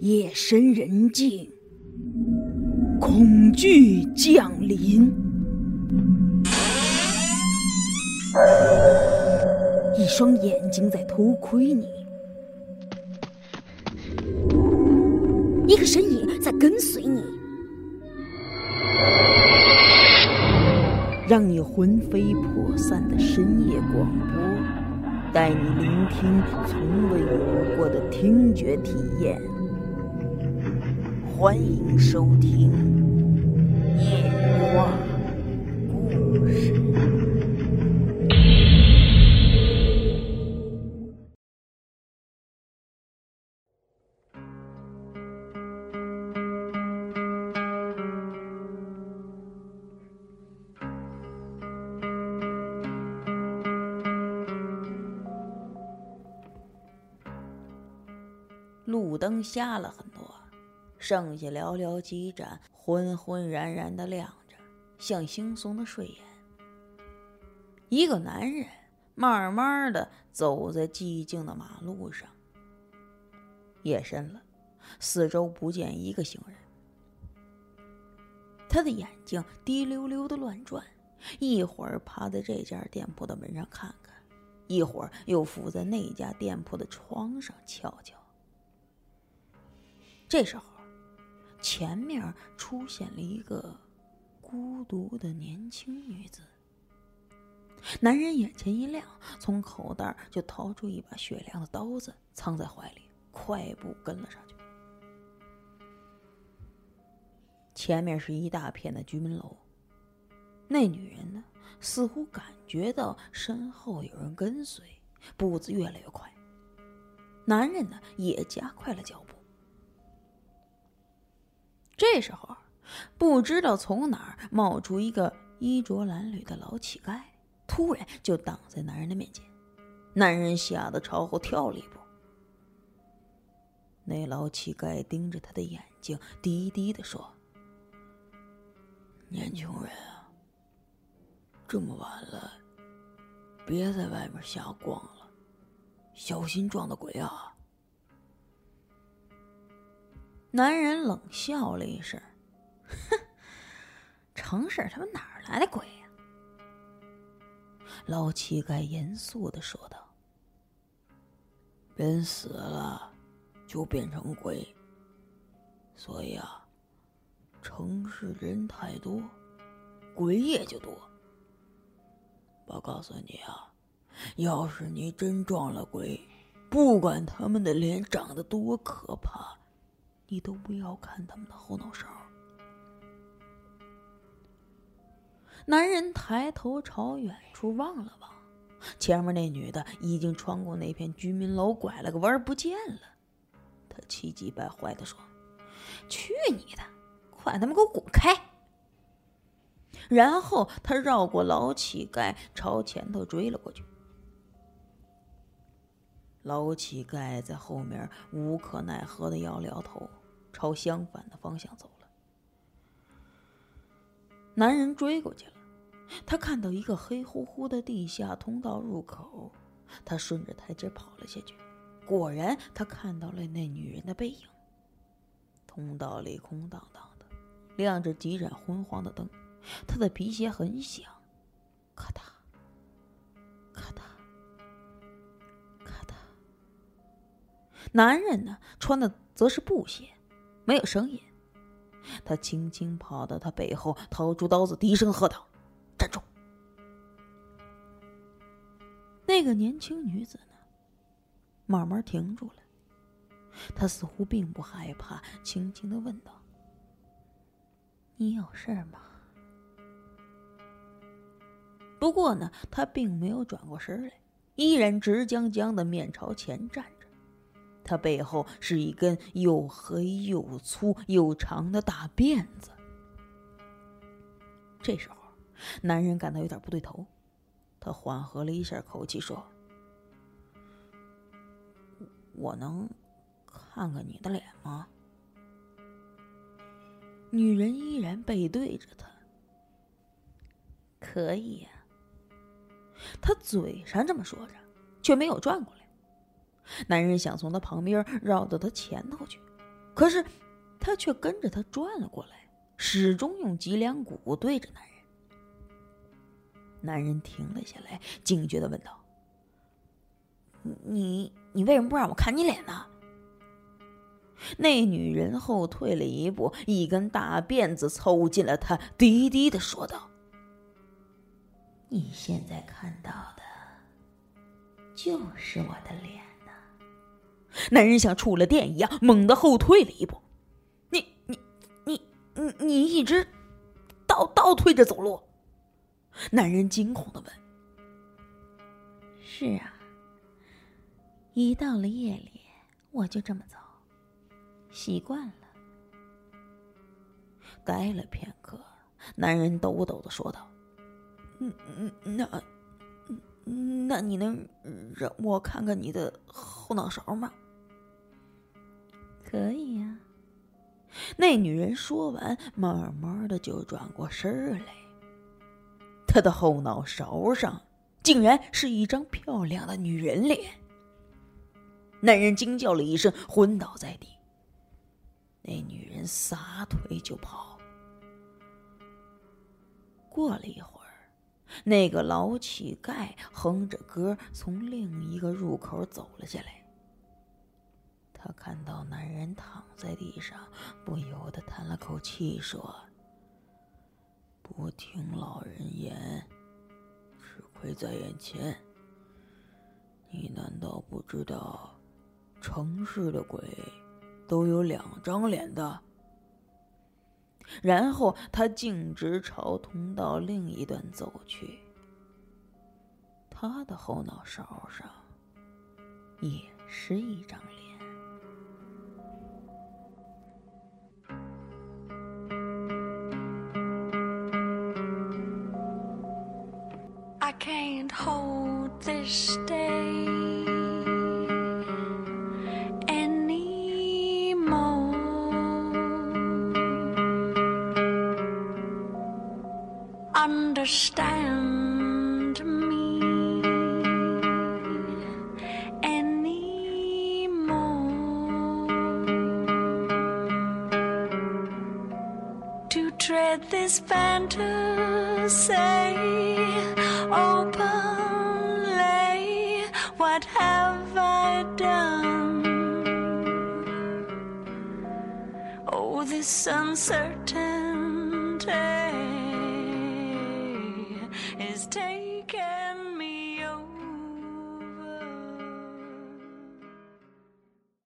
夜深人静，恐惧降临，一双眼睛在偷窥你，一个身影在跟随你，让你魂飞魄散的深夜广播，带你聆听从未有过的听觉体验。欢迎收听《夜话故事》。路灯瞎了很多。剩下寥寥几盏，昏昏然然的亮着，像惺忪的睡眼。一个男人慢慢的走在寂静的马路上。夜深了，四周不见一个行人。他的眼睛滴溜溜的乱转，一会儿趴在这家店铺的门上看看，一会儿又伏在那家店铺的窗上瞧瞧。这时候。前面出现了一个孤独的年轻女子。男人眼前一亮，从口袋就掏出一把雪亮的刀子，藏在怀里，快步跟了上去。前面是一大片的居民楼。那女人呢，似乎感觉到身后有人跟随，步子越来越快。男人呢，也加快了脚步。这时候，不知道从哪儿冒出一个衣着褴褛的老乞丐，突然就挡在男人的面前。男人吓得朝后跳了一步。那老乞丐盯着他的眼睛，低低的说：“年轻人啊，这么晚了，别在外面瞎逛了，小心撞到鬼啊！”男人冷笑了一声：“哼，城市他妈哪儿来的鬼呀？”老乞丐严肃的说道：“人死了就变成鬼，所以啊，城市人太多，鬼也就多。我告诉你啊，要是你真撞了鬼，不管他们的脸长得多可怕。”你都不要看他们的后脑勺。男人抬头朝远处望了望，前面那女的已经穿过那片居民楼，拐了个弯不见了。他气急败坏的说：“去你的！快他妈给我滚开！”然后他绕过老乞丐，朝前头追了过去。老乞丐在后面无可奈何的摇了摇头。朝相反的方向走了。男人追过去了，他看到一个黑乎乎的地下通道入口，他顺着台阶跑了下去。果然，他看到了那女人的背影。通道里空荡荡的，亮着几盏昏黄的灯。他的皮鞋很响，咔嗒，男人呢，穿的则是布鞋。没有声音，他轻轻跑到他背后，掏出刀子，低声喝道：“站住！”那个年轻女子呢，慢慢停住了。她似乎并不害怕，轻轻的问道：“你有事吗？”不过呢，她并没有转过身来，依然直僵僵的面朝前站着。他背后是一根又黑又粗又长的大辫子。这时候，男人感到有点不对头，他缓和了一下口气说：“我能看看你的脸吗？”女人依然背对着他。可以呀。他嘴上这么说着，却没有转过来。男人想从他旁边绕到他前头去，可是他却跟着他转了过来，始终用脊梁骨对着男人。男人停了下来，警觉的问道：“你你为什么不让我看你脸呢？”那女人后退了一步，一根大辫子凑近了他，低低的说道：“你现在看到的，就是我的脸。”男人像触了电一样，猛地后退了一步。“你你你你你一直倒倒退着走路？”男人惊恐的问。“是啊，一到了夜里，我就这么走。”习惯了。待了片刻，男人抖抖的说道：“嗯嗯，那，那你能让我看看你的后脑勺吗？”“可以呀。”那女人说完，慢慢的就转过身来。她的后脑勺上，竟然是一张漂亮的女人脸。男人惊叫了一声，昏倒在地。那女人撒腿就跑。过了一会儿，那个老乞丐哼着歌从另一个入口走了下来。看到男人躺在地上，不由得叹了口气，说：“不听老人言，吃亏在眼前。你难道不知道，城市的鬼？”都有两张脸的。然后他径直朝通道另一端走去。他的后脑勺上也是一张脸。Understand me anymore. To tread this fantasy This uncertainty is taken.